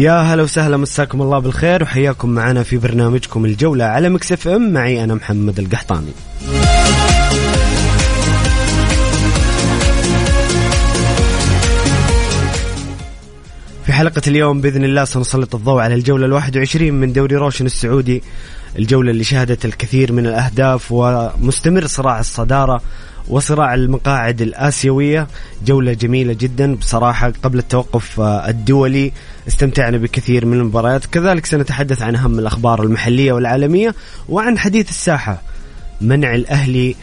يا هلا وسهلا مساكم الله بالخير وحياكم معنا في برنامجكم الجولة على Mix FM. معي أنا محمد القحطاني. في حلقة اليوم بإذن الله سنسلط الضوء على الجولة الواحد وعشرين من دوري روشن السعودي الجولة اللي شهدت الكثير من الأهداف ومستمر صراع الصدارة وصراع المقاعد الآسيوية. جولة جميلة جدا بصراحة قبل التوقف آه، الدولي. استمتعنا بكثير من المباريات. كذلك سنتحدث عن أهم الأخبار المحلية والعالمية وعن حديث الساحة. منع الأهلي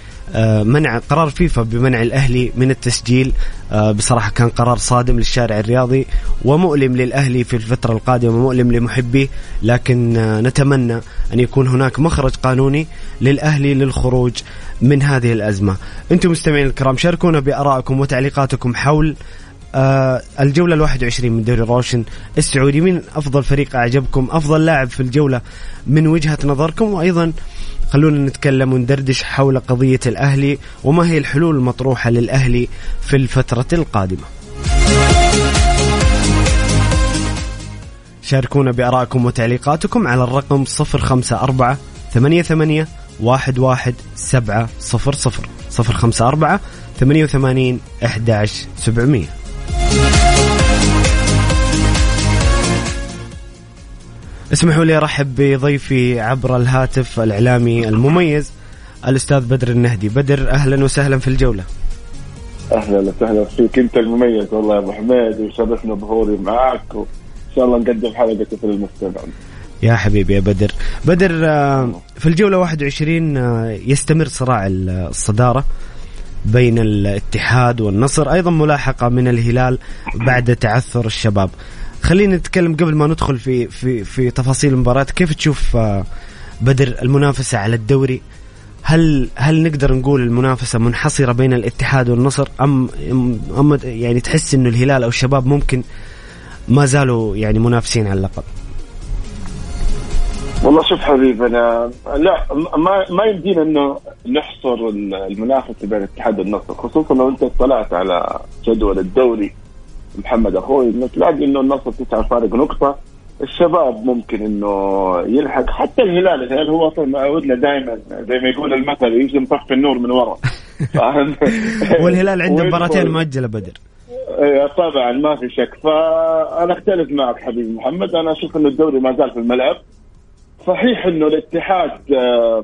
منع قرار فيفا بمنع الأهلي من التسجيل. آه، بصراحة كان قرار صادم للشارع الرياضي ومؤلم للأهلي في الفترة القادمة ومؤلم لمحبيه. لكن نتمنى أن يكون هناك مخرج قانوني للأهلي للخروج من هذه الأزمة. أنتم مستمعين الكرام شاركونا بآرائكم وتعليقاتكم حول آه الجولة الواحد وعشرين من دوري روشن السعودي. من أفضل فريق أعجبكم؟ أفضل لاعب في الجولة من وجهة نظركم؟ وأيضا خلونا نتكلم وندردش حول قضية الأهلي وما هي الحلول المطروحة للأهلي في الفترة القادمة. شاركونا بأرائكم وتعليقاتكم على الرقم 054 88 11700 054 88 11700 اسمحوا لي أرحب بضيفي عبر الهاتف الإعلامي المميز الأستاذ بدر النهدي. بدر أهلا وسهلا في الجولة. أهلا وسهلا فيك. أنت المميز والله يا أبو حميد وشرفنا ظهوري معك وإن شاء الله نقدم حلقة في المستمع. يا حبيبي يا بدر. بدر آه، في الجولة 21 آه، يستمر صراع الصدارة بين الاتحاد والنصر أيضا ملاحقة من الهلال بعد تعثر الشباب. خلينا نتكلم قبل ما ندخل في في في تفاصيل المباراة. كيف تشوف آه، بدر المنافسة على الدوري؟ هل هل نقدر نقول المنافسة منحصرة بين الاتحاد والنصر؟ أم أم يعني تحس إنه الهلال أو الشباب ممكن ما زالوا يعني منافسين على اللقب؟ والله شوف حبيبي أنا لا ما ما يمدينا إنه نحصر المنافسة بين الاتحاد والنصر خصوصا لو أنت اطلعت على جدول الدوري محمد أخوي إنه تلاقي إنه النصر تسعة فارق نقطة. الشباب ممكن إنه يلحق. حتى الهلال الهلال هو أصلا معودنا دائما زي ما يقول المثل يجي مطفي النور من ورا. والهلال عنده مباراتين مؤجله بدر. إيه، طبعا ما في شك. فأنا أختلف معك حبيبي محمد. أنا أشوف إنه الدوري ما زال في الملعب. صحيح إنه الاتحاد آه،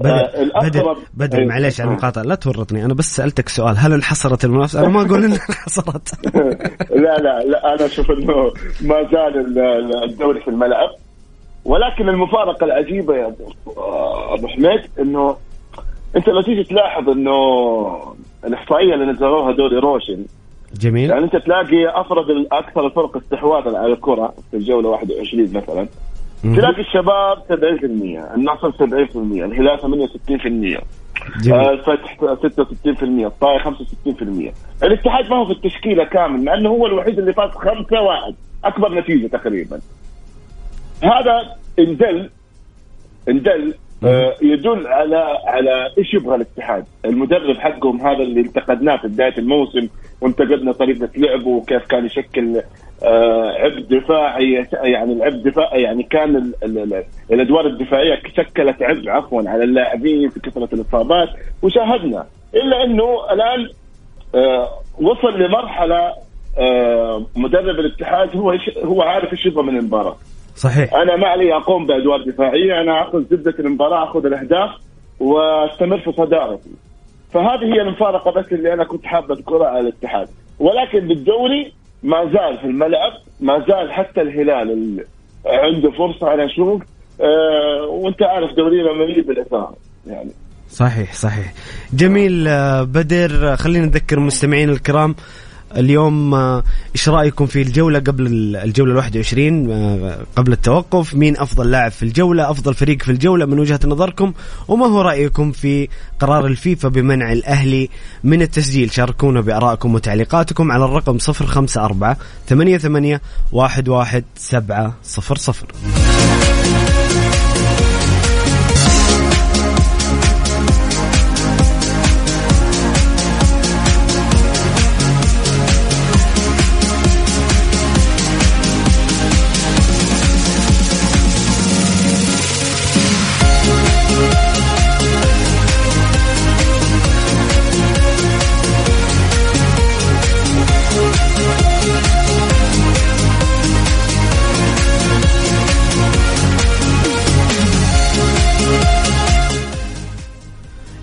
بدر آه، بدر, بدر إيه. معليش على المقاطعة لا تورطني أنا بس سألتك سؤال هل انحصرت المنافسة؟ أنا ما أقول إنها انحصرت. لا لا لا أنا أشوف إنه ما زال الدوري في الملعب. ولكن المفارقة العجيبة يا أبو حميد إنه أنت لو تيجي تلاحظ إنه الإحصائية اللي نزلوها دوري روشن جميل. يعني أنت تلاقي أفرض أكثر الفرق استحواذا على الكرة في الجولة 21 مثلا. تلاقي الشباب 70% النصر 70% الهلال 68% آه، الفتح 66% الطائر 65% الاتحاد ما هو في التشكيلة كامل مع انه هو الوحيد اللي فاز 5 1 أكبر نتيجة تقريبا. هذا ان دل ان دل آه يدل على على إيش يبغى الاتحاد، المدرب حقهم هذا اللي انتقدناه في بداية الموسم وانتقدنا طريقة لعبه وكيف كان يشكل عبء دفاعي يعني العبء الدفاعي يعني كان ال ال ال الأدوار الدفاعية شكلت عبء عفوا على اللاعبين في كثرة الإصابات وشاهدنا. إلا أنه الآن آه وصل لمرحلة آه مدرب الاتحاد هو هو عارف إيش يبغى من المباراة. صحيح. أنا ما علي أقوم بأدوار دفاعية أنا أخذ زبدة المباراة أخذ الأهداف واستمر في صدارتي. فهذه هي المفارقة بس اللي أنا كنت حابه أذكرها على الاتحاد. ولكن بالدوري ما زال في الملعب ما زال حتى الهلال عنده فرصة أنا أشوف آه وأنت عارف دورينا مليء بالاثاره يعني. صحيح صحيح. جميل آه، بدر خلينا نذكر المستمعين الكرام اليوم آه، إيش رأيكم في الجولة قبل الجولة ال 21 آه، قبل التوقف مين أفضل لاعب في الجولة أفضل فريق في الجولة؟ من وجهة نظركم وما هو رأيكم في قرار الفيفا بمنع الأهلي من التسجيل؟ شاركونا بأرائكم وتعليقاتكم على الرقم 054 88 11700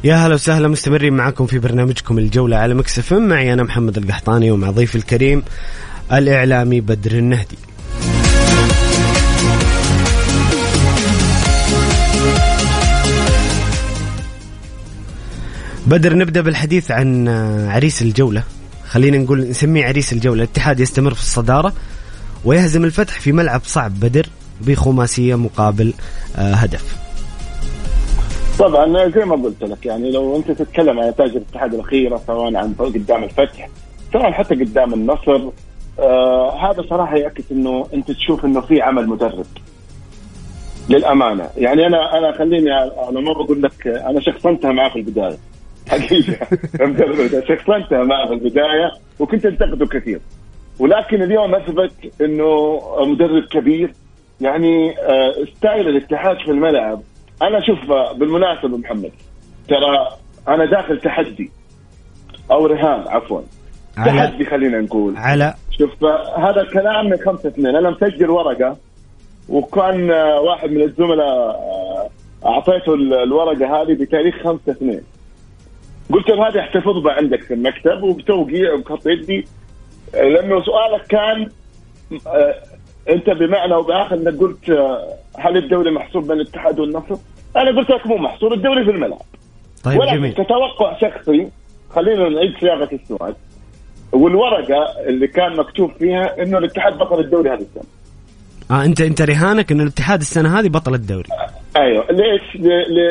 يا هلا وسهلا مستمرين معكم في برنامجكم الجولة على مكسف معي أنا محمد القحطاني ومع ضيفي الكريم الإعلامي بدر النهدي. بدر نبدأ بالحديث عن عريس الجولة. خلينا نقول نسميه عريس الجولة. الاتحاد يستمر في الصدارة ويهزم الفتح في ملعب صعب بدر بخماسية مقابل آه، هدف. طبعا زي ما قلت لك يعني لو أنت تتكلم عن نتائج الاتحاد الاخيره سواء عن قدام الفتح سواء حتى قدام النصر آه هذا صراحة يأكد إنه أنت تشوف إنه في عمل مدرب. للأمانة. يعني أنا أنا خليني أنا ما بقول لك أنا شخصنتها معاه في البداية. حقيقة. شخصنتها معاه في البداية وكنت أنتقده كثير. ولكن اليوم أثبت إنه مدرب كبير. يعني آه ستايل الاتحاد في الملعب أنا شوف بالمناسبة محمد ترى أنا داخل تحدي أو رهان عفوا. تحدي خلينا نقول. على شوف هذا الكلام من خمسة اثنين. أنا مسجل ورقة وكان واحد من الزملاء أعطيته الورقة هذه بتاريخ خمسة اثنين. قلت له هذه احتفظ عندك في المكتب وبتوقيع وبخط يدي. لأنه سؤالك كان أنت بمعنى وبآخر إنك قلت آه، هل الدوري محصور بين الاتحاد والنصر؟ أنا قلت لك مو محصور الدوري في الملعب. طيب ولكن جميل. كتوقع شخصي خلينا نعيد صياغة السؤال. والورقة اللي كان مكتوب فيها إنه الاتحاد بطل الدوري هذه السنة. آه انت أنت رهانك ان الاتحاد السنة هذه بطل الدوري. آه أيوه. ليش؟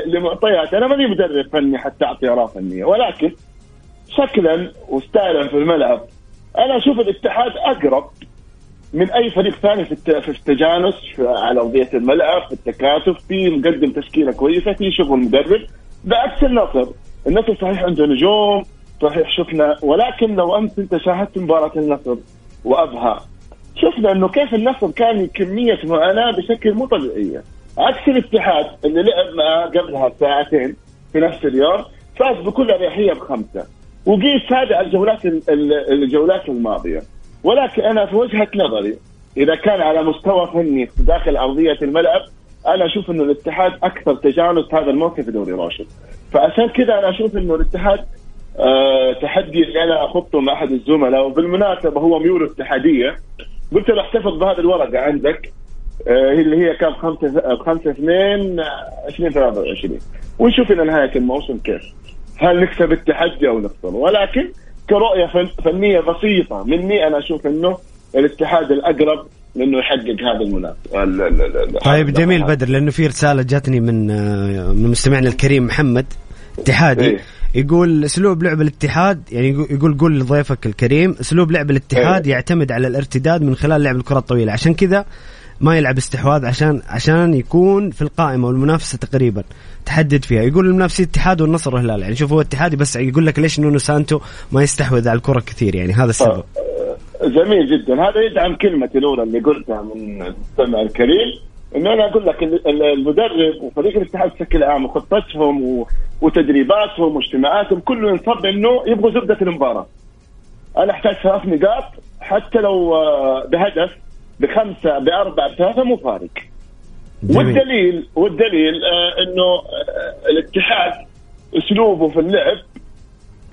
لمعطيات. أنا ماني مدرب فني حتى أعطي آراء فنية. ولكن شكلا وستايلا في الملعب أنا أشوف الاتحاد أقرب من أي فريق ثاني في التجانس على أرضية الملعب في التكاتف في مقدم تشكيلة كويسة في شغل مدرب. بعكس النصر النصر صحيح عنده نجوم صحيح شفنا ولكن لو انت أنت شاهدت مباراة النصر وأبها شفنا إنه كيف النصر كان كمية معاناة بشكل مو طبيعيه عكس الاتحاد اللي لعب معاه قبلها بساعتين في نفس اليوم فاز بكل أريحية بخمسة. وقيس هذا على الجولات الجولات الماضية. ولكن أنا في وجهة نظري إذا كان على مستوى فني داخل أرضية الملعب أنا أشوف إنه الاتحاد أكثر تجانس هذا الموسم في دوري روشن فعشان كذا أنا أشوف إنه الاتحاد أه تحدي اللي أنا أخطه مع أحد الزملاء وبالمناسبه هو ميول اتحادية. قلت له احتفظ بهذه الورقة عندك أه اللي هي كان 5 5 2 2023 ونشوف إلى نهاية الموسم كيف هل نكسب التحدي أو نخسره ولكن كرؤية فنية بسيطة مني أنا أشوف إنه الاتحاد الأقرب انه يحقق هذا المنافس طيب جميل بدر لأنه في رسالة جاتني من آه، من مستمعنا الكريم محمد اتحادي إيه؟ يقول أسلوب لعب الاتحاد يعني يقول قول لضيفك الكريم أسلوب لعب الاتحاد إيه؟ يعتمد على الارتداد من خلال لعب الكرة الطويلة عشان كذا ما يلعب استحواذ عشان عشان يكون في القائمة والمنافسة تقريبا. تحدد فيها. يقول المنافسين الاتحاد والنصر والهلال يعني شوف هو اتحادي بس يقول لك ليش نونو سانتو ما يستحوذ على الكرة كثير؟ يعني هذا السبب. جميل جدا. هذا يدعم كلمتي الأولى اللي قلتها من المستمع الكريم. إنه أنا أقول لك المدرب وفريق الاتحاد بشكل عام وخطتهم وتدريباتهم واجتماعاتهم كله ينصب إنه يبغوا زبدة المباراة. أنا أحتاج ثلاث نقاط. حتى لو آه، بهدف بخمسة بأربعة بثلاثة مو فارق. والدليل والدليل آه إنه آه الاتحاد أسلوبه في اللعب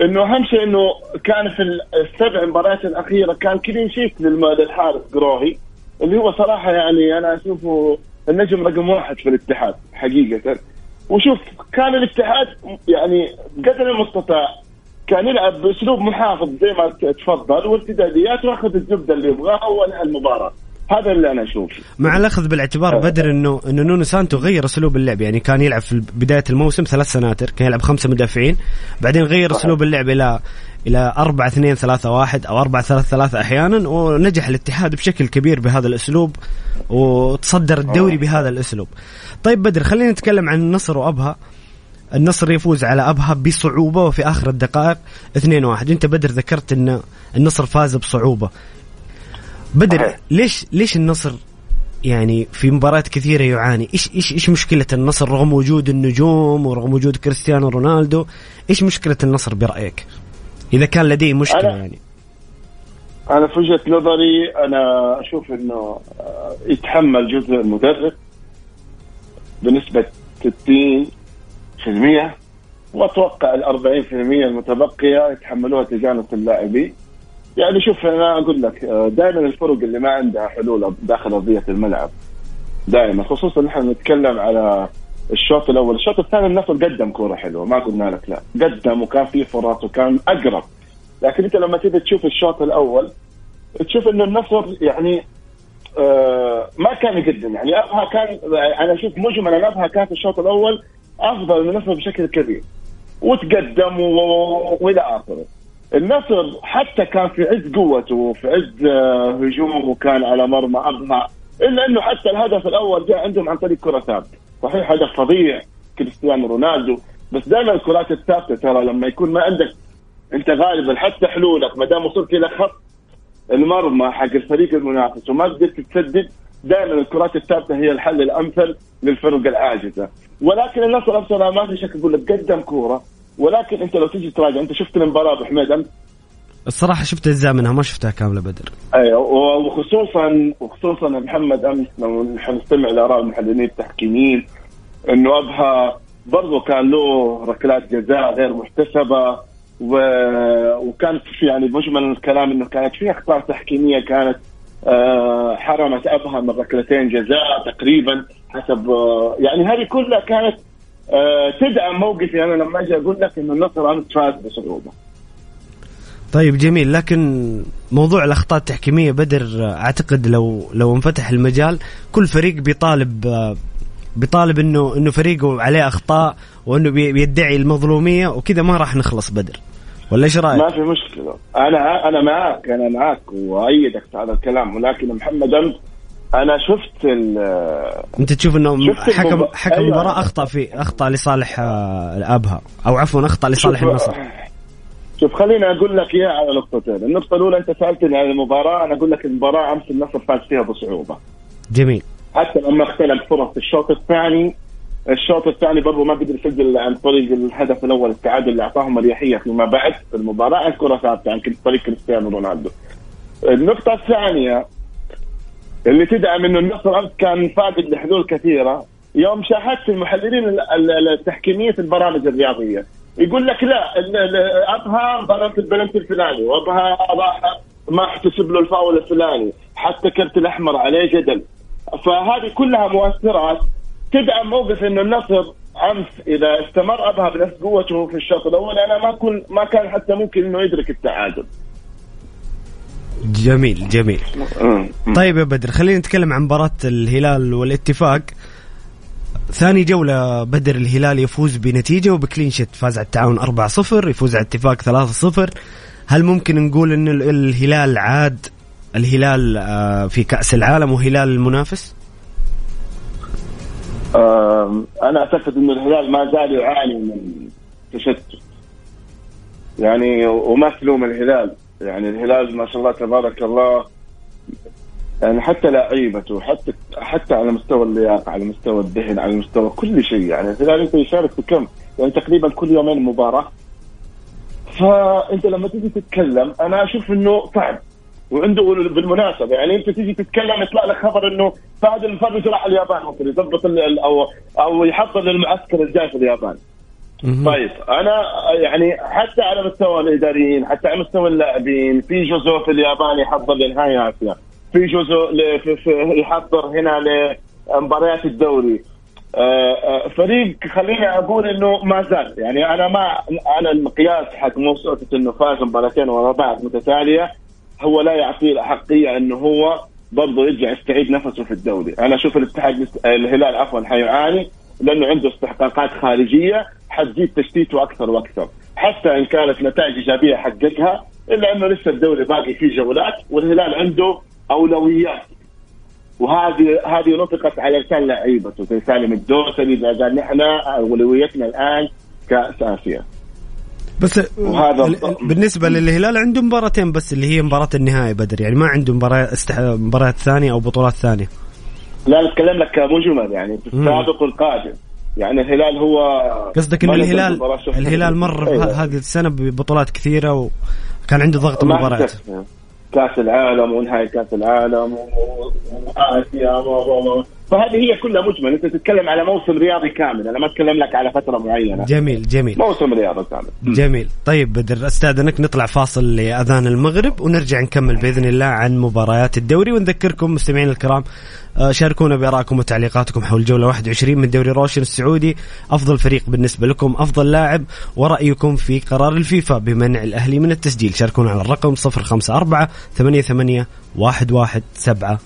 إنه أهم شيء إنه كان في السبع مباريات الأخيرة كان كلين شيت للحارس قروهي اللي هو صراحة يعني أنا أشوفه النجم رقم واحد في الاتحاد حقيقة. وشوف كان الاتحاد يعني قدر المستطاع كان يلعب بأسلوب محافظ زي ما تفضل وارتداديات واخذ الزبده اللي يبغاها وأنهى المباراة. هذا اللي أنا أشوفه. مع الأخذ بالاعتبار بدر إنه إنه نونو سانتو غير أسلوب اللعب. يعني كان يلعب في بداية الموسم ثلاث سناتر كان يلعب خمسة مدافعين بعدين غير أسلوب اللعب إلى إلى 4 2 3 1 أو 4 3 3 أحيانا ونجح الاتحاد بشكل كبير بهذا الأسلوب وتصدر الدوري بهذا الأسلوب. طيب بدر خلينا نتكلم عن النصر وأبها. النصر يفوز على أبها بصعوبة وفي آخر الدقائق 2-1 أنت بدر ذكرت إن النصر فاز بصعوبة. بدر ليش ليش النصر يعني في مباريات كثيرة يعاني؟ إيش إيش إيش مشكلة النصر رغم وجود النجوم ورغم وجود كريستيانو رونالدو؟ إيش مشكلة النصر برأيك؟ إذا كان لديه مشكلة أنا يعني. أنا في وجهة نظري أنا أشوف إنه آه، يتحمل جزء المدرب بنسبة 60% وأتوقع ال 40% المتبقية يتحملوها تجانس اللاعبين. يعني شوف أنا أقول لك آه، دائما الفرق اللي ما عندها حلول داخل أرضية الملعب. دائما خصوصا نحن نتكلم على الشوط الأول، الشوط الثاني النصر قدم كورة حلوة ما قلنا لك لا، قدم وكان في فرص وكان أقرب. لكن أنت لما تيجي تشوف الشوط الأول تشوف إنه النصر يعني آه ما كان يقدم. يعني أبها كان أنا أشوف مجملا أبها كان في الشوط الأول أفضل من النصر بشكل كبير. وتقدم وإلى آخره. النصر حتى كان في عز قوته وفي عز آه، هجومه وكان على مرمى ابها إلا أنه حتى الهدف الأول جاء عندهم عن طريق كرة ثابتة. صحيح هدف فظيع كريستيانو رونالدو بس دائما الكرات الثابتة ترى لما يكون ما عندك أنت غالبا حتى حلولك ما دام وصلت إلى خط المرمى حق الفريق المنافس وما قدرت تسدد دائما الكرات الثابتة هي الحل الأمثل للفرق العاجزة. ولكن النصر بصراحه ما في شك أقول لك قدم كورة ولكن انت لو تيجي تراجع انت شفت المباراة أبو حميد أمس الصراحة شفت أجزاء منها ما شفتها كاملة بدر. أيوه وخصوصا وخصوصا محمد أمس لو نستمع لآراء المحللين التحكيميين إنه أبها برضه كان له ركلات جزاء غير محتسبة و... وكان في يعني مجمل الكلام إنه كانت في أخطاء تحكيمية كانت آه حرمت أبها من ركلتين جزاء تقريبا حسب آه يعني هذه كلها كانت تدعم موقفي أنا لما أجي أقول لك إنه النصر امس فاز بصعوبة. طيب جميل لكن موضوع الأخطاء التحكيمية بدر أعتقد لو لو انفتح المجال كل فريق بيطالب بيطالب إنه إنه فريقه عليه أخطاء وإنه بيدعي المظلومية وكذا ما راح نخلص بدر. ولا إيش رأيك؟ ما في مشكلة أنا أنا معك أنا معك وايدك في هذا الكلام ولكن محمد امس أنا شفت أنت تشوف انه حكم حكم أيوة. المباراة أخطأ في أخطأ لصالح آه، ابها أو عفوا أخطأ لصالح النصر شوف خليني أقول لك إياها على نقطتين، النقطة الأولى أنت سألتني عن المباراة، أنا أقول لك المباراة أمس النصر فاز فيها بصعوبة. جميل. حتى لما اختلف فرص الشوط الثاني الشوط الثاني برضه ما قدر يسجل عن طريق الهدف الأول التعادل اللي أعطاهم أريحية فيما بعد في المباراة عن كرة ثابتة عن طريق كريستيانو رونالدو. النقطة الثانية اللي تدعم إنه النصر امس كان فاقد لحلول كثيرة. يوم شاهدت المحللين التحكيمية في البرامج الرياضية. يقول لك لا أبها ضربت البلنتي الفلاني وأبها ما احتسب له الفاول الفلاني حتى كرت الأحمر عليه جدل. فهذه كلها مؤثرات تدعم موقف إنه النصر أمس إذا استمر أبها بنفس قوته في الشوط الأول أنا ما كن ما كان حتى ممكن إنه يدرك التعادل. جميل جميل. طيب يا بدر خلينا نتكلم عن مباراة الهلال والاتفاق. ثاني جولة بدر الهلال يفوز بنتيجة وبكلين شيت فاز على التعاون 4-0 يفوز على الاتفاق 3-0 هل ممكن نقول إن الهلال عاد الهلال آه، في كأس العالم وهلال المنافس؟ أنا أعتقد إن الهلال ما زال يعاني من تشتت. يعني وما تلوم الهلال. يعني الهلال ما شاء الله تبارك الله يعني حتى لعيبته حتى حتى على مستوى اللياقة على مستوى الذهن على مستوى كل شيء يعني الهلال انت يشارك في كم؟ يعني تقريبا كل يومين مباراة فأنت لما تيجي تتكلم أنا أشوف إنه صعب وعنده بالمناسبة يعني أنت تيجي تتكلم يطلع لك خبر إنه فهد المفرج راح اليابان ممكن يضبط أو أو يحضر للمعسكر الجاي في اليابان طيب أنا يعني حتى على مستوى الإداريين حتى على مستوى اللاعبين في جزء في اليابان يحضر لنهاية آسيا في جزء يحضر هنا لمباريات الدوري. آه، آه، فريق خليني أقول إنه ما زال يعني أنا ما أنا المقياس حق موسوعة انه فاز مباراتين ورا بعض متتالية هو لا يعطيه الأحقية إنه هو برضه يرجع يستعيد نفسه في الدوري، أنا أشوف الاتحاد الهلال عفوا حيعاني. لأنه عنده استحقاقات خارجية حتزيد تشتيته أكثر وأكثر، حتى إن كانت نتائج إيجابية حققها إلا إنه لسه الدوري باقي فيه جولات والهلال عنده أولويات. وهذه هذه نطقت على لسان لعيبته زي سالم الدوسري إذا قال نحن أولويتنا الآن كأس آسيا. بس وهذا بالنسبة للهلال عنده مباراتين بس اللي هي مباراة النهائي بدر يعني ما عنده مباراة استح... مباريات ثانية أو بطولات ثانية. لا نتكلم لك كمجمل يعني في السابق والقادم. يعني الهلال هو قصدك ان الهلال الهلال مر أيوة. هذه السنة ببطولات كثيرة وكان عنده ضغط مباريات كأس العالم ونهايه كأس العالم وآسيا فهذه هي كلها مجمل. أنت تتكلم على موسم رياضي كامل. أنا ما أتكلم لك على فترة معينة. جميل جميل. موسم رياضي كامل. جميل. طيب بدر استاذنك نطلع فاصل لأذان المغرب ونرجع نكمل بإذن الله عن مباريات الدوري. ونذكركم مستمعين الكرام آه، شاركونا بارائكم وتعليقاتكم حول جولة 21 من دوري روشن السعودي. أفضل فريق بالنسبة لكم أفضل لاعب ورأيكم في قرار الفيفا بمنع الأهلي من التسجيل. شاركونا على الرقم 054 88 11700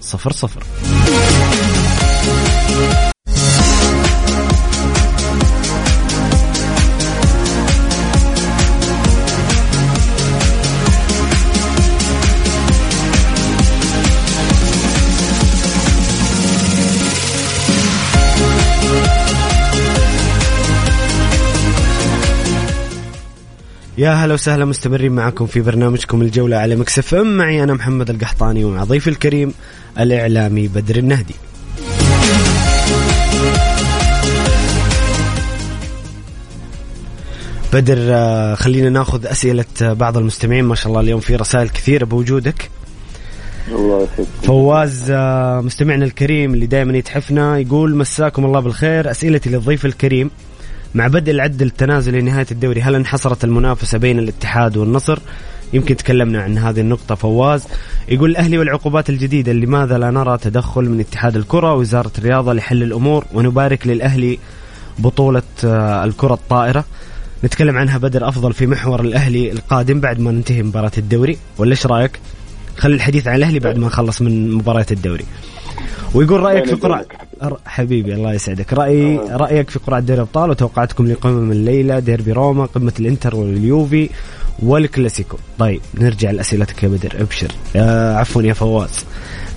يا هلا وسهلا مستمرين معكم في برنامجكم الجولة على Mix FM. معي أنا محمد القحطاني ومع ضيفي الكريم الإعلامي بدر النهدي. بدر آه، خلينا ناخذ أسئلة بعض المستمعين. ما شاء الله اليوم في رسائل كثيرة بوجودك. الله فواز آه، مستمعنا الكريم اللي دائما يتحفنا يقول مساكم الله بالخير. أسئلتي للضيف الكريم. مع بدء العد التنازلي لنهاية الدوري هل انحصرت المنافسة بين الاتحاد والنصر؟ يمكن تكلمنا عن هذه النقطة فواز. يقول الأهلي والعقوبات الجديدة لماذا لا نرى تدخل من اتحاد الكرة ووزارة الرياضة لحل الأمور ونبارك للأهلي بطولة آه، الكرة الطائرة؟ نتكلم عنها بدر أفضل في محور الأهلي القادم بعد ما ننتهي مباراة الدوري ولا إيش رأيك؟ خلي الحديث عن الأهلي بعد ما نخلص من مباراة الدوري. ويقول رأيك في قرعه حبيبي الله يسعدك. راي رأيك في قرعه دوري الابطال وتوقعاتكم لقمم الليلة ديربي روما قمة الإنتر واليوفي والكلاسيكو. طيب نرجع لأسئلتك يا بدر أبشر. آه عفوا يا فواز.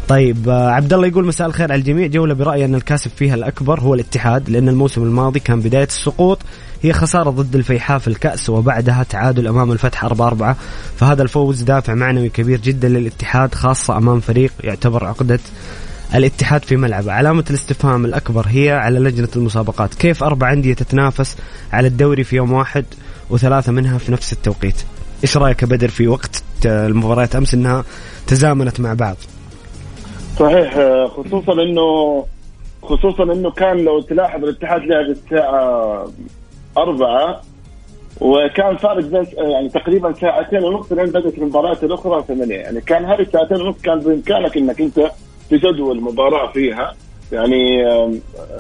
طيب آه عبد الله يقول مساء الخير على الجميع. جولة برأيي أن الكاسب فيها الأكبر هو الاتحاد لأن الموسم الماضي كان بداية السقوط. هي خسارة ضد الفيحاء في الكأس وبعدها تعادل أمام الفتح 4 4 فهذا الفوز دافع معنوي كبير جدا للاتحاد خاصة أمام فريق يعتبر عقدة الاتحاد في ملعبه. علامة الاستفهام الأكبر هي على لجنة المسابقات. كيف أربع أندية تتنافس على الدوري في يوم واحد وثلاثة منها في نفس التوقيت؟ إيش رأيك بدر في وقت المباريات أمس أنها تزامنت مع بعض؟ صحيح خصوصا أنه خصوصا أنه كان لو تلاحظ الاتحاد لعب الساعة أربعة وكان فارق بين يعني تقريبا ساعتين ونص لين بدأت المباريات الأخرى ثمانية. يعني كان هذه الساعتين ونص كان بإمكانك إنك أنت تجدول المباراه فيها يعني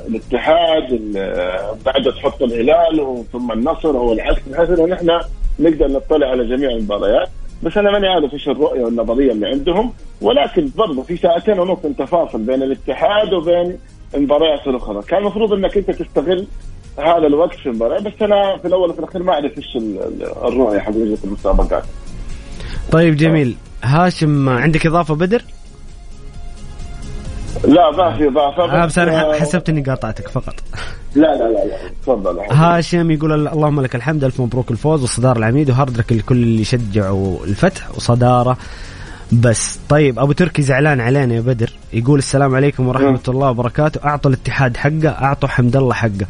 الاتحاد بعد تحط الهلال ثم النصر أو العكس بحيث إنه نحن نقدر نطلع على جميع المباريات. بس أنا ماني عارف إيش الرؤية والنظرية اللي عندهم ولكن برضه في ساعتين ونص انت فاصل بين الاتحاد وبين المباريات الأخرى. كان المفروض إنك أنت تستغل هذا الوقت في المباراة بس أنا في الأول وفي الأخير ما أعرف إيش الرؤية حقيقه المسابقات. طيب جميل. هاشم عندك إضافة بدر؟ لا ما في بس أنا حسبت إني قاطعتك فقط. لا لا لا لا تفضل. هاشم يقول اللهم لك الحمد ألف مبروك الفوز والصدارة العميد وهارد لك لكل اللي شجعوا الفتح وصدارة. بس طيب أبو تركي زعلان علينا يا بدر يقول السلام عليكم ورحمة نعم. الله وبركاته. أعطوا الاتحاد حقه أعطوا حمد الله حقه.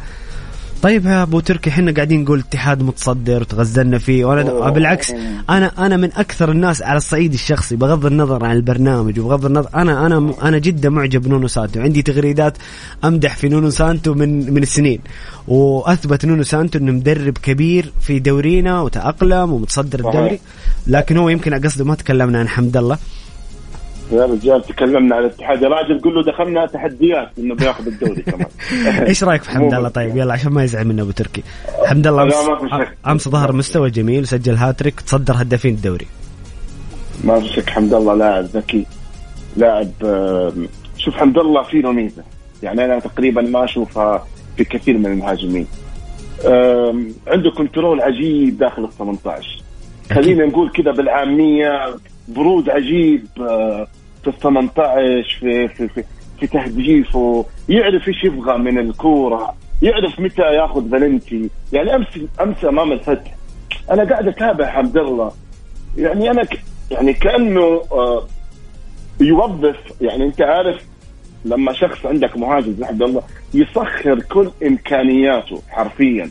طيب يا أبو تركي إحنا قاعدين نقول الاتحاد متصدر وتغزلنا فيه وأنا. بالعكس أنا أنا من أكثر الناس على الصعيد الشخصي بغض النظر عن البرنامج وبغض النظر أنا أنا أنا جدا معجب نونو سانتو عندي تغريدات أمدح في نونو سانتو من من السنين وأثبت نونو سانتو إنه مدرب كبير في دورينا وتأقلم ومتصدر. الدوري لكن هو يمكن قصده ما تكلمنا عن حمد الله يا رجال تكلمنا عن الاتحاد. يا راجل قول له دخلنا تحديات إنه بياخذ الدوري كمان. إيش رأيك في حمد الله. طيب يلا عشان ما يزعل منا أبو تركي. حمد الله أمس. أمس ظهر مستوى جميل وسجل هاتريك تصدر هدافين الدوري. ما في شك حمد الله لاعب ذكي لاعب شوف حمد الله فيه له ميزة. يعني أنا تقريبا ما أشوفها في كثير من المهاجمين. عنده control عجيب داخل ال 18 خلينا نقول كذا بالعامية برود عجيب آه، في ال 18 في في في, في تهديفه يعرف إيش يبغى من الكورة يعرف متى ياخذ فالنتي. يعني امس أمس أمام الفتح. أنا قاعد أتابع حمد الله. يعني أنا ك... يعني كأنه آه يوظف. يعني أنت عارف لما شخص عندك مهاجم زي عبد الله يسخر كل إمكانياته حرفيا.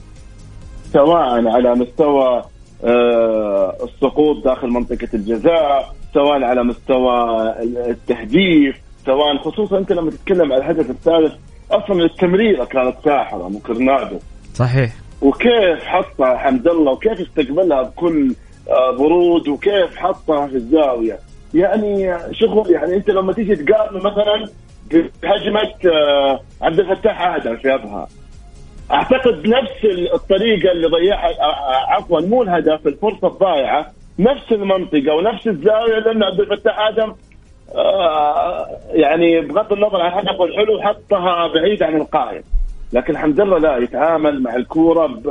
سواء على مستوى آه السقوط داخل منطقة الجزاء سواء على مستوى التهديف سواء خصوصا أنت لما تتكلم على الهدف الثالث أصلا التمريرة كانت ساحرة مكرنادو صحيح. وكيف حطها حمد الله وكيف استقبلها بكل آه، برود وكيف حطها في الزاوية؟ يعني شغل يعني أنت لما تيجي تقارنه مثلا بهجمة آه، عبد الفتاح آدم في أبها. أعتقد نفس الطريقة اللي ضيعها آه، عفوا مو الهدف الفرصة الضائعه نفس المنطقة ونفس الزاوية لأن عبد الفتاح آدم آه، يعني بغض النظر عن هدفه الحلو حطها بعيد عن القائم لكن الحمد لله لا يتعامل مع الكورة.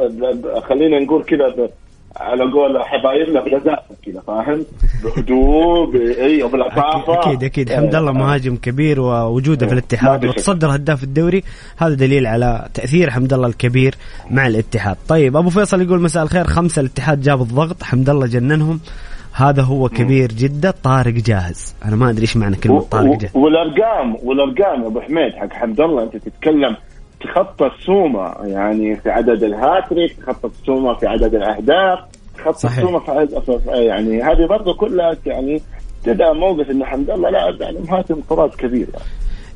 خلينا نقول كذا. على قول حبايبنا بلذاذه كذا فاهم؟ بهدوء. اي وبلطافه أكيد أكيد حمد الله مهاجم كبير ووجوده في الاتحاد. وتصدر هداف الدوري هذا دليل على تأثير حمد الله الكبير مع الاتحاد طيب أبو فيصل يقول مساء الخير خمسة الاتحاد جاب الضغط حمد الله جننهم هذا هو كبير جدا طارق جاهز أنا ما أدري إيش معنى كلمة. طارق. جاهز والأرقام والأرقام يا أبو حميد حق حمد الله أنت تتكلم تخطى السومة يعني في عدد الهاتريك تخطى السومة في عدد الأهداف تخطى صحيح. السومة في عدد يعني هذه برضه كلها يعني تدعم موقف إن حمد الله لاعب يعني مهاجم طراز كبير يعني.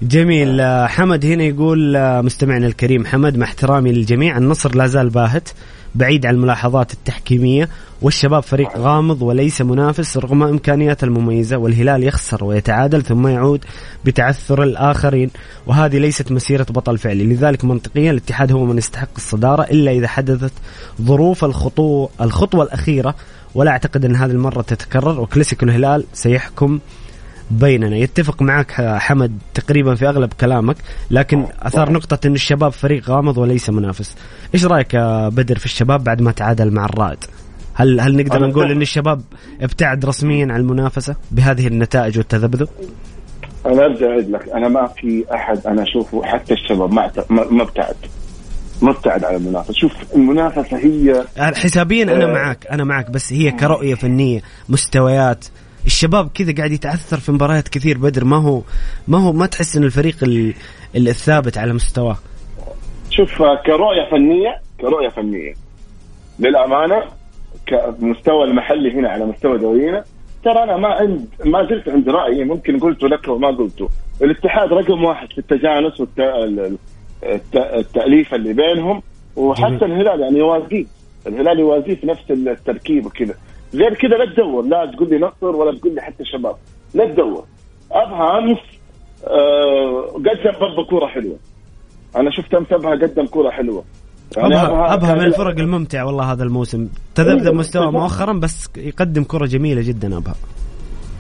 جميل آه، حمد هنا يقول آه، مستمعنا الكريم حمد مع احترامي للجميع النصر لا زال باهت بعيد عن الملاحظات التحكيمية والشباب فريق غامض وليس منافس رغم إمكانياته المميزة والهلال يخسر ويتعادل ثم يعود بتعثر الآخرين. وهذه ليست مسيرة بطل فعلي. لذلك منطقيا الاتحاد هو من يستحق الصدارة إلا إذا حدثت ظروف الخطوة الخطوة الأخيرة. ولا أعتقد أن هذه المرة تتكرر وكلاسيكو الهلال سيحكم بيننا. يتفق معك حمد تقريبا في أغلب كلامك لكن أثار نقطة إن الشباب فريق غامض وليس منافس. إيش رأيك يا بدر في الشباب بعد ما تعادل مع الرائد؟ هل هل نقدر نقول. إن الشباب ابتعد رسميا عن المنافسة بهذه النتائج والتذبذب؟ أنا أرجع أعيد لك. أنا ما في أحد أنا أشوفه حتى الشباب ما ما ابتعد. ما ابتعد على المنافسة. شوف المنافسة هي حسابيا أنا آه. معك. أنا معك بس هي كرؤية فنية مستويات الشباب كذا قاعد يتعثر في مباريات كثير بدر. ما هو ما هو ما تحس إن الفريق ال- ال- الثابت على مستواه؟ شوف كرؤية فنيه كرؤية فنية. للأمانة كمستوى المحلي هنا على مستوى دورينا ترى أنا ما عند ما زلت عند رأيي ممكن قلته لك وما قلته. الاتحاد رقم واحد في التجانس والتاليف اللي بينهم وحتى الهلال يعني يوازيه. الهلال يوازيه في نفس التركيب وكذا. غير كذا لا تدور لا تقول لي نصر ولا تقول لي حتى شباب لا تدور. ابها امس آه قدم برضه كورة حلوة. أنا شفت أمس ابها قدم كورة حلوة. يعني ابها ابها كان من يلعب- الفرق الممتعه والله هذا الموسم. تذبذب أيوة، مستوى. مؤخرا بس يقدم كرة جميلة جدا ابها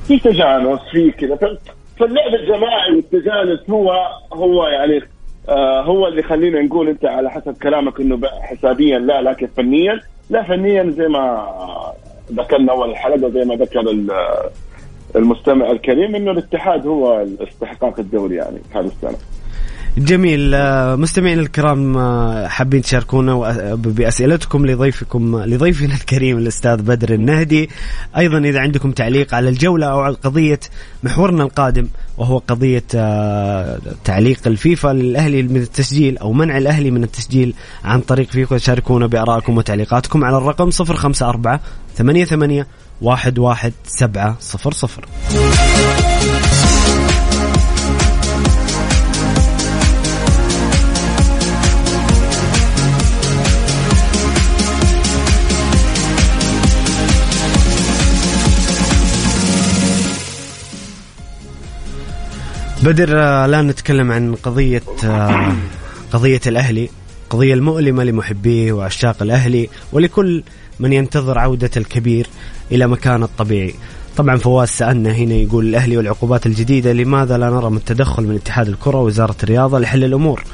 في تجانس في كذا. فاللعب الجماعي والتجانس هو هو يعني آه هو اللي خلينا نقول أنت على حسب كلامك إنه حسابيا لا لكن فنيا لا فنيا زي ما ذكرنا أول الحلقة زي ما ذكر ال- المستمع الكريم إنه الاتحاد هو استحقاق الدوري يعني هذه السنة. جميل. آه، مستمعين الكرام آه، حابين تشاركونا بأسئلتكم لضيفكم لضيفنا الكريم الأستاذ بدر النهدي. أيضا إذا عندكم تعليق على الجولة أو على قضية محورنا القادم وهو قضية آه، تعليق الفيفا للأهلي من التسجيل أو منع الأهلي من التسجيل عن طريق فيفا. شاركونا بارائكم وتعليقاتكم على الرقم 054 88 11700 بدر آه، الان نتكلم عن قضية آه، قضية الأهلي قضية المؤلمة لمحبيه وعشاق الأهلي ولكل من ينتظر عودة الكبير إلى مكانه الطبيعي. طبعا فواز سألنا هنا يقول الأهلي والعقوبات الجديدة لماذا لا نرى من تدخل من اتحاد الكرة ووزارة الرياضة لحل الأمور؟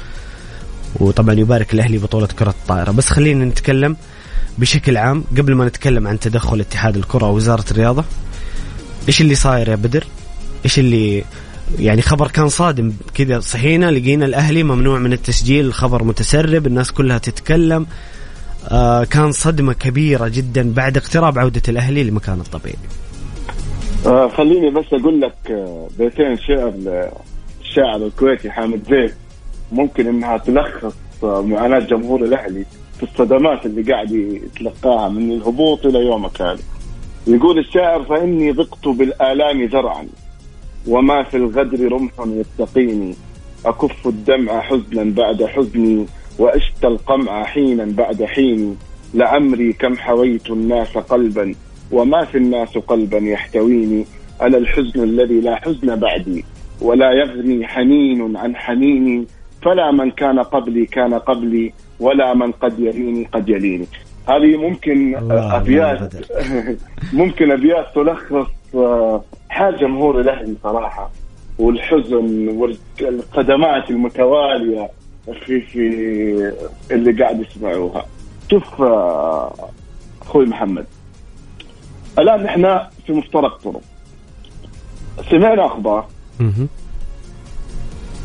وطبعا يبارك الأهلي بطولة كرة الطائرة. بس خلينا نتكلم بشكل عام قبل ما نتكلم عن تدخل اتحاد الكرة ووزارة الرياضة. إيش اللي صاير يا بدر؟ إيش اللي يعني خبر كان صادم. كذا صحينا لقينا الأهلي ممنوع من التسجيل الخبر متسرب الناس كلها تتكلم. آه كان صدمة كبيرة جدا بعد اقتراب عودة الأهلي لمكان الطبيعي. آه خليني بس أقول لك آه بيتين شعر الشاعر الكويتي حامد زيد ممكن إنها تلخص آه معاناة جمهور الأهلي في الصدمات اللي قاعد يتلقاها من الهبوط إلى يومك هذا. يقول الشاعر فإني ضقت بالآلام ذرعا وما في الغدر رمح يتقيني. أكف الدمع حزنا بعد حزني وأشتى القمع حينا بعد حين لعمري كم حويت الناس قلبا وما في الناس قلبا يحتويني. أنا الحزن الذي لا حزن بعدي؟ ولا يغني حنين عن حنيني. فلا من كان قبلي كان قبلي ولا من قد يليني قد يليني. هذه ممكن أبيات ممكن أبيات تلخص آه، حال جمهور الأهلي صراحة والحزن والصدمات المتوالية في في اللي قاعد يسمعوها. شوف آه، أخوي محمد الآن إحنا في مفترق طرق. سمعنا أخبار.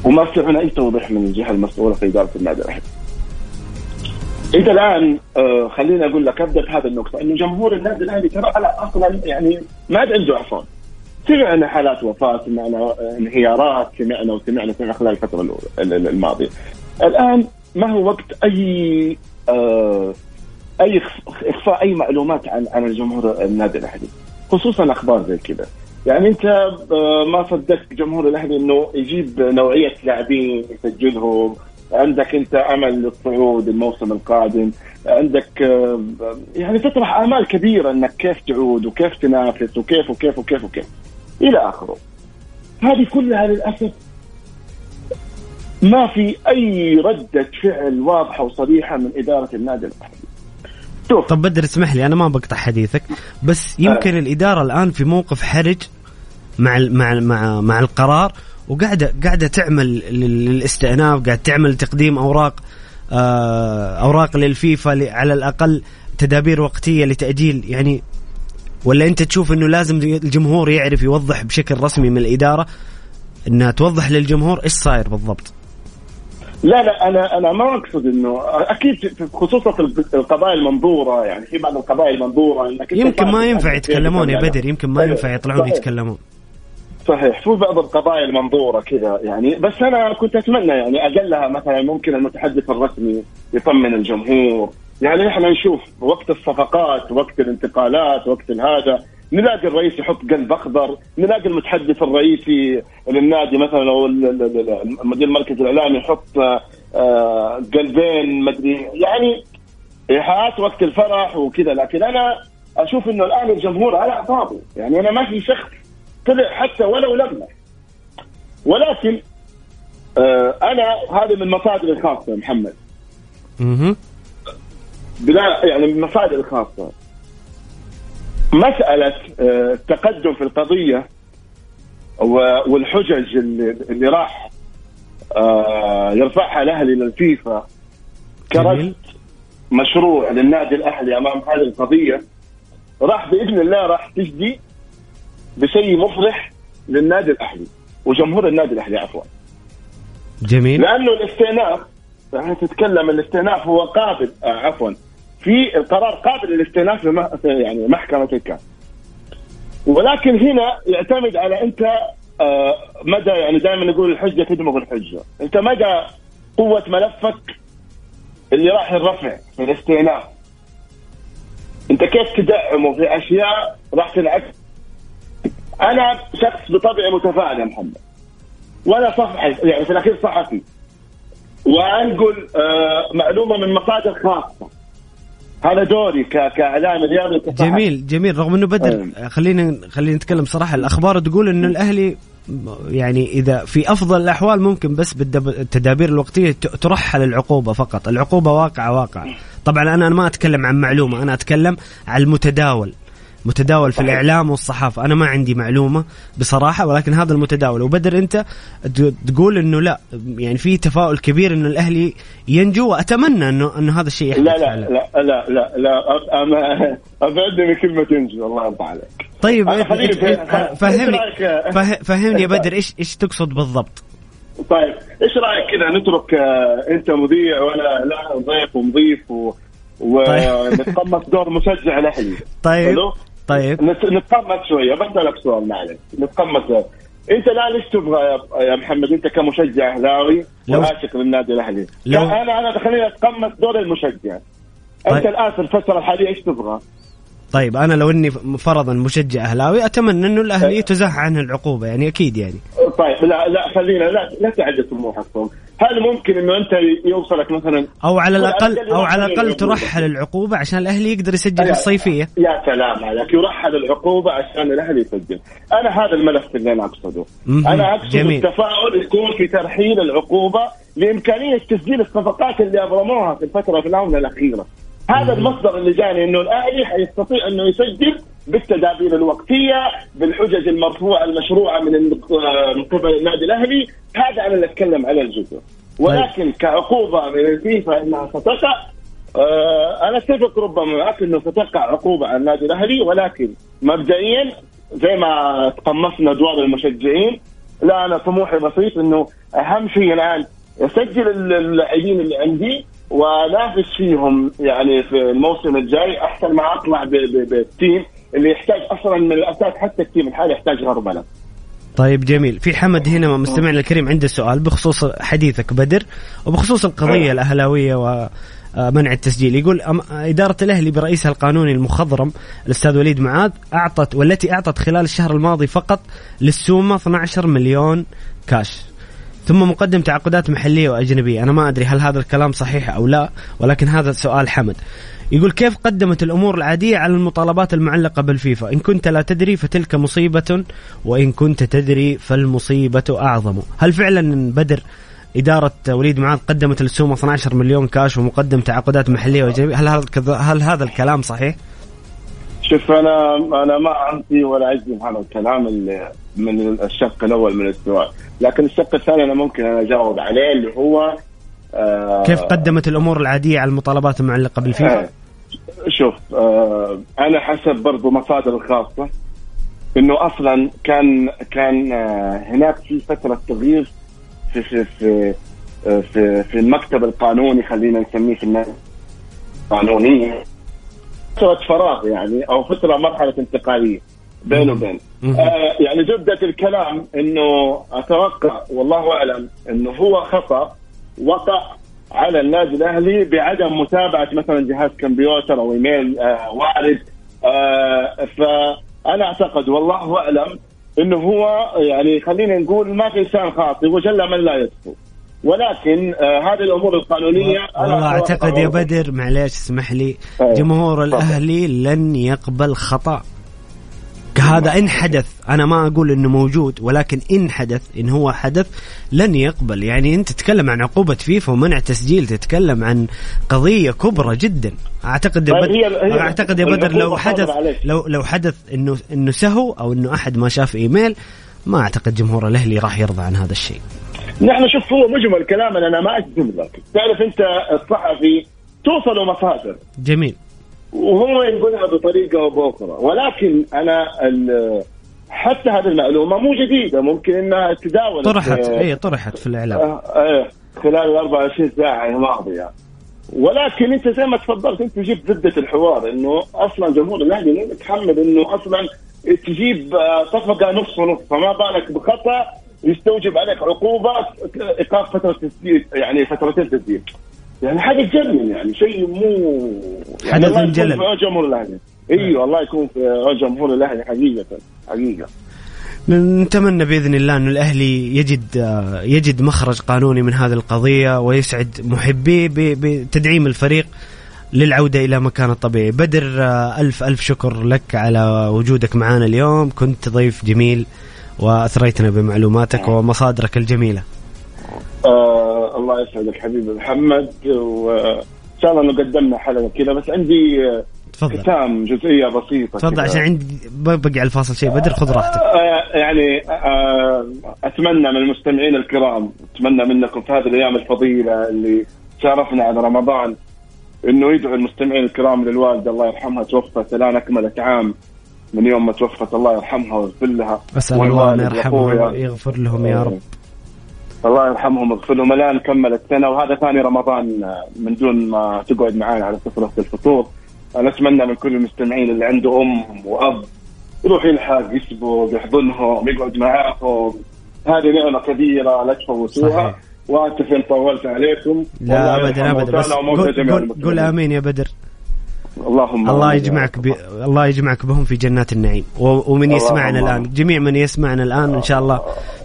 وما سمعنا أي توضيح من الجهة المسؤولة في إدارة النادي الأهلي. انت الآن آه خليني أقول لك أبدأ بهذه النقطة إنه جمهور النادي الأهلي ترى أصلا يعني ما عنده اعصاب سمعنا حالات وفاة سمعنا انهيارات سمعنا وسمعنا سمعنا خلال الفترة الماضية. الآن ما هو وقت أي آه أي إخفاء أي معلومات عن عن الجمهور النادي الأهلي؟ خصوصا أخبار زي كذا. يعني أنت آه، ما صدقت جمهور الأهلي إنه يجيب نوعية لاعبين يسجلهم. عندك أنت أمل للصعود الموسم القادم. عندك آه، يعني تطرح آمال كبيرة إنك كيف تعود وكيف تنافس وكيف وكيف وكيف وكيف. إلى آخره. هذه كلها للأسف ما في أي رده فعل واضحه وصريحه من إدارة النادي الأهلي. شوف. طب بدر اسمح لي أنا ما بقطع حديثك بس يمكن آه. الإدارة الآن في موقف حرج مع مع مع مع القرار وقاعده قاعدة تعمل للاستئناف قاعدة تعمل تقديم أوراق آه، أوراق للفيفا على الأقل تدابير وقتية لتأجيل يعني ولا انت تشوف انه لازم الجمهور يعرف يوضح بشكل رسمي من الإدارة انها توضح للجمهور إيش صاير بالضبط؟ لا لا أنا أنا ما أقصد إنه أكيد خصوصا في القضايا المنظوره يعني في بعض القضايا المنظوره إنك يمكن ما ينفع يتكلمون يا بدر يمكن ما ينفع يطلعون يتكلمون. صحيح. في بعض القضايا المنظوره كذا يعني. بس أنا كنت أتمنى يعني أقلها مثلا ممكن المتحدث الرسمي يطمن الجمهور. يعني إحنا نشوف وقت الصفقات وقت الانتقالات وقت هذا نلاقي الرئيس يحط قلب أخضر، نلاقي المتحدث الرئيسي للنادي مثلا أو مدير المركز الإعلامي يحط آه، قلبين مدري يعني إيحاءات وقت الفرح وكذا. لكن أنا أشوف إنه الآن الجمهور على أعصابه، يعني أنا ما في شخص طلع حتى ولو لمح ولكن آه أنا هذه من مصادري الخاصة محمد. بلا يعني من مصادري الخاصة. مسألة آه التقدم في القضية والحجج اللي, راح آه يرفعها الأهلي للفيفا كرد مشروع للنادي الأهلي أمام هذه القضية. راح بإذن الله راح تجدي بشيء مفرح للنادي الأهلي وجمهور النادي الأهلي عفوا. جميل. لأنه الاستئناف تتكلم الاستئناف هو قابل آه عفوا. في القرار قابل للاستئناف في يعني محكمة الكاس ولكن هنا يعتمد على أنت آه مدى يعني دائما نقول الحجة تدمغ الحجة. أنت مدى قوة ملفك اللي راح الرفع في الاستئناف. أنت كيف تدعمه في أشياء راح تنعكس؟ أنا شخص بطبعي متفائل يا محمد. وأنا صفحي يعني في الأخير صحفي. وأنقل آه معلومة من مصادر خاصة. هذا دوري ك- كاعلامي رياضي. جميل جميل. رغم إنه بدر أيوة. خلينا خلينا نتكلم صراحة. الأخبار تقول إنه الأهلي يعني إذا في أفضل الأحوال ممكن بس بالتدابير الوقتية ترحل العقوبة فقط. العقوبة واقعة واقعة. طبعا أنا ما أتكلم عن معلومة أنا أتكلم عن المتداول. متداول في. الإعلام والصحافة. أنا ما عندي معلومة بصراحة ولكن هذا المتداول. وبدر أنت تقول إنه لا يعني في تفاؤل كبير انه الأهلي ينجو وأتمنى انه إنه هذا الشيء يحدث لا لا. لا لا لا لا أنا ابعدني من كلمة تنجو الله يرضى عليك. طيب فهمني. فهمني يا بدر إيش إيش تقصد بالضبط؟ طيب إيش رأيك كذا؟ نترك آه، أنت مذيع وأنا لا ضيف ومضيف و... ونتقمص دور مشجع الأهلي. طيب؟ طيب. نت- نتقمص شوية. بسالك سؤال معلش. نتقمص. انت لا ليش تبغى يا- محمد؟ انت كمشجع أهلاوي وعاشق للنادي الأهلي. لو-. أنا أنا خليني أتقمص دور المشجع. طيب. انت الآن في الفترة الحالية إيش تبغى؟ طيب أنا لو إني فرضا مشجع أهلاوي أتمنى إنه الأهلي تزح عنه العقوبة يعني أكيد يعني. طيب لا لا خلينا لا لا تعد طموحكم هل ممكن إنه أنت يوصلك مثلا أو على الاقل أو على الأقل. ترحل العقوبة عشان الاهلي يقدر يسجل في الصيفية يا سلام عليك يرحل العقوبة عشان الاهلي يسجل أنا هذا الملف اللي أنا أقصده. أنا أقصد جميل. التفاؤل يكون في ترحيل العقوبة لإمكانية تسجيل الصفقات اللي أبرموها في الفترة في الآونة الأخيرة هذا المصدر اللي جاني إنه الأهلي حيستطيع إنه يسجل بالتدابير الوقتية بالحجج المرفوعة المشروعة من من قبل النادي الأهلي. هذا أنا اللي أتكلم على الجزء. ولكن كعقوبة من الفيفا إنها ستقع آه، أنا أتفق ربما معك إنه ستقع عقوبة على النادي الأهلي. ولكن مبدئيا زي ما تقمصنا أدوار المشجعين لا أنا طموحي بسيط إنه أهم شيء الآن اسجل ال- اللاعبين اللي عندي. وانافس فيهم يعني في الموسم الجاي أحسن ما أطلع بال team اللي يحتاج أصلا من الأساس حتى ال team الحالي يحتاج غربله طيب جميل. في حمد هنا مستمعنا الكريم عنده سؤال بخصوص حديثك بدر وبخصوص القضية الأهلاوية ومنع التسجيل. يقول إدارة الأهلي برئيسها القانوني المخضرم الأستاذ وليد معاذ أعطت والتي أعطت خلال الشهر الماضي فقط للسومة 12 مليون كاش. ثم مقدم تعاقدات محلية وأجنبية. أنا ما أدري هل هذا الكلام صحيح أو لا ولكن هذا سؤال حمد. يقول كيف قدمت الأمور العادية على المطالبات المعلقة بالفيفا؟ إن كنت لا تدري فتلك مصيبة وإن كنت تدري فالمصيبة أعظم. هل فعلا بدر إدارة وليد معاذ قدمت للسومة 12 مليون كاش ومقدم تعاقدات محلية وأجنبية؟ هل هذا هل هذا الكلام صحيح؟ شوف أنا أنا ما انفي ولا أجزم هذا الكلام اللي من الشق الأول من السؤال لكن الشق الثاني أنا ممكن أنا أجاوب عليه اللي هو آه كيف قدمت الأمور العادية على المطالبات المعلقة بالفيفا؟ آه، شوف آه أنا حسب برضو مصادر الخاصة إنه أصلا كان كان آه هناك في فترة تغيير في في في آه، في, في المكتب القانوني خلينا نسميه في الناس قانونيه فترة فراغ يعني أو فترة مرحلة انتقالية بينه وبين. آه يعني زبده الكلام إنه أتوقع والله أعلم إنه هو خطأ وقع على النادي الأهلي بعدم متابعة مثلا جهاز كمبيوتر أو إيميل آه وارد آه فأنا أعتقد والله أعلم إنه هو يعني خلينا نقول ما في إنسان خاطئ وجل من لا يخطئ ولكن آه هذه الأمور القانونية أنا والله أعتقد يا بدر معليش اسمح لي أيوة. جمهور. الأهلي لن يقبل خطأ هذا إن حدث أنا ما أقول إنه موجود ولكن إن حدث إن هو حدث لن يقبل. يعني أنت تتكلم عن عقوبة فيفا ومنع تسجيل تتكلم عن قضية كبرى جدا. أعتقد يا طيب بدر هي- هي أعتقد يا بدر لو حدث. لو لو حدث انه إنه سهو أو إنه أحد ما شاف إيميل ما أعتقد جمهور الأهلي راح يرضى عن هذا الشيء. نحن شوف هو مجمل كلام أنا ما أجزم لك. تعرف أنت الصحفي توصله مصادر. جميل. وهو يقولها بطريقه أو بأخرى. ولكن أنا ال- حتى هذه المعلومة مو جديدة. ممكن إنها تداولت طرحت. آه، اي طرحت في الإعلام. آه، آه، خلال ال 24 ساعة الماضيه ولكن أنت زي ما تفضلت أنت جبت زبده الحوار إنه أصلا جمهور الاهلي مو متحمل إنه أصلا تجيب آه، صفقة نص ونص. فما بالك بخطأ يستوجب عليك عقوبة إيقاف فترة تسديد يعني فترتين تسديد. يعني حاجة تجنن يعني شيء مو يعني حدث جلل. جمهور الأهلي أيوه الله يكون في جمهور الأهلي حقيقة حقيقة نتمنى بإذن الله انه الأهلي يجد يجد مخرج قانوني من هذه القضية ويسعد محبيه بتدعيم الفريق للعودة إلى مكانه الطبيعي. بدر ألف ألف شكر لك على وجودك معنا اليوم، كنت ضيف جميل وأثريتنا بمعلوماتك ومصادرك الجميلة. آه الله يسعدك حبيبي محمد وان شاء الله إنه قدمنا حلقة كذا بس عندي آه، تفضل ختام جزئية بسيطة تفضل. عشان عندي بقي على الفاصل شيء بدر خذ راحتك. آه، يعني آه، أتمنى من المستمعين الكرام أتمنى منكم في هذه الأيام الفضيلة اللي شارفنا على رمضان إنه يدعو المستمعين الكرام للوالدة الله يرحمها توفت الآن أكملت عام من يوم ما توفت الله يرحمها ويغفر لها أسأل الله أن وأخويا. ويغفر لهم يا رب. الله يرحمهم ويغفر لهم الان كملت سنه وهذا ثاني رمضان آه، من دون ما تقعد معنا على سفره الفطور. أنا اتمنى من كل المستمعين اللي عنده أم وأب يروح يلحق يسبق يحضنهم يقعد معاهم. هذه نعمة كبيرة لا تفوتوها. واسف ان طولت عليكم؟ لا ابدا ابدا. بس. قول آمين يا بدر. اللهم الله. يجمعك ب... الله يجمعك بهم في جنات النعيم. و... ومن يسمعنا آمين. الان جميع من يسمعنا الآن إن شاء الله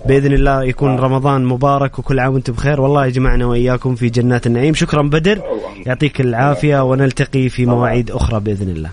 بإذن الله يكون رمضان مبارك وكل عام وأنتم بخير. والله يجمعنا وإياكم في جنات النعيم. شكرا بدر. يعطيك العافية ونلتقي في مواعيد أخرى بإذن الله.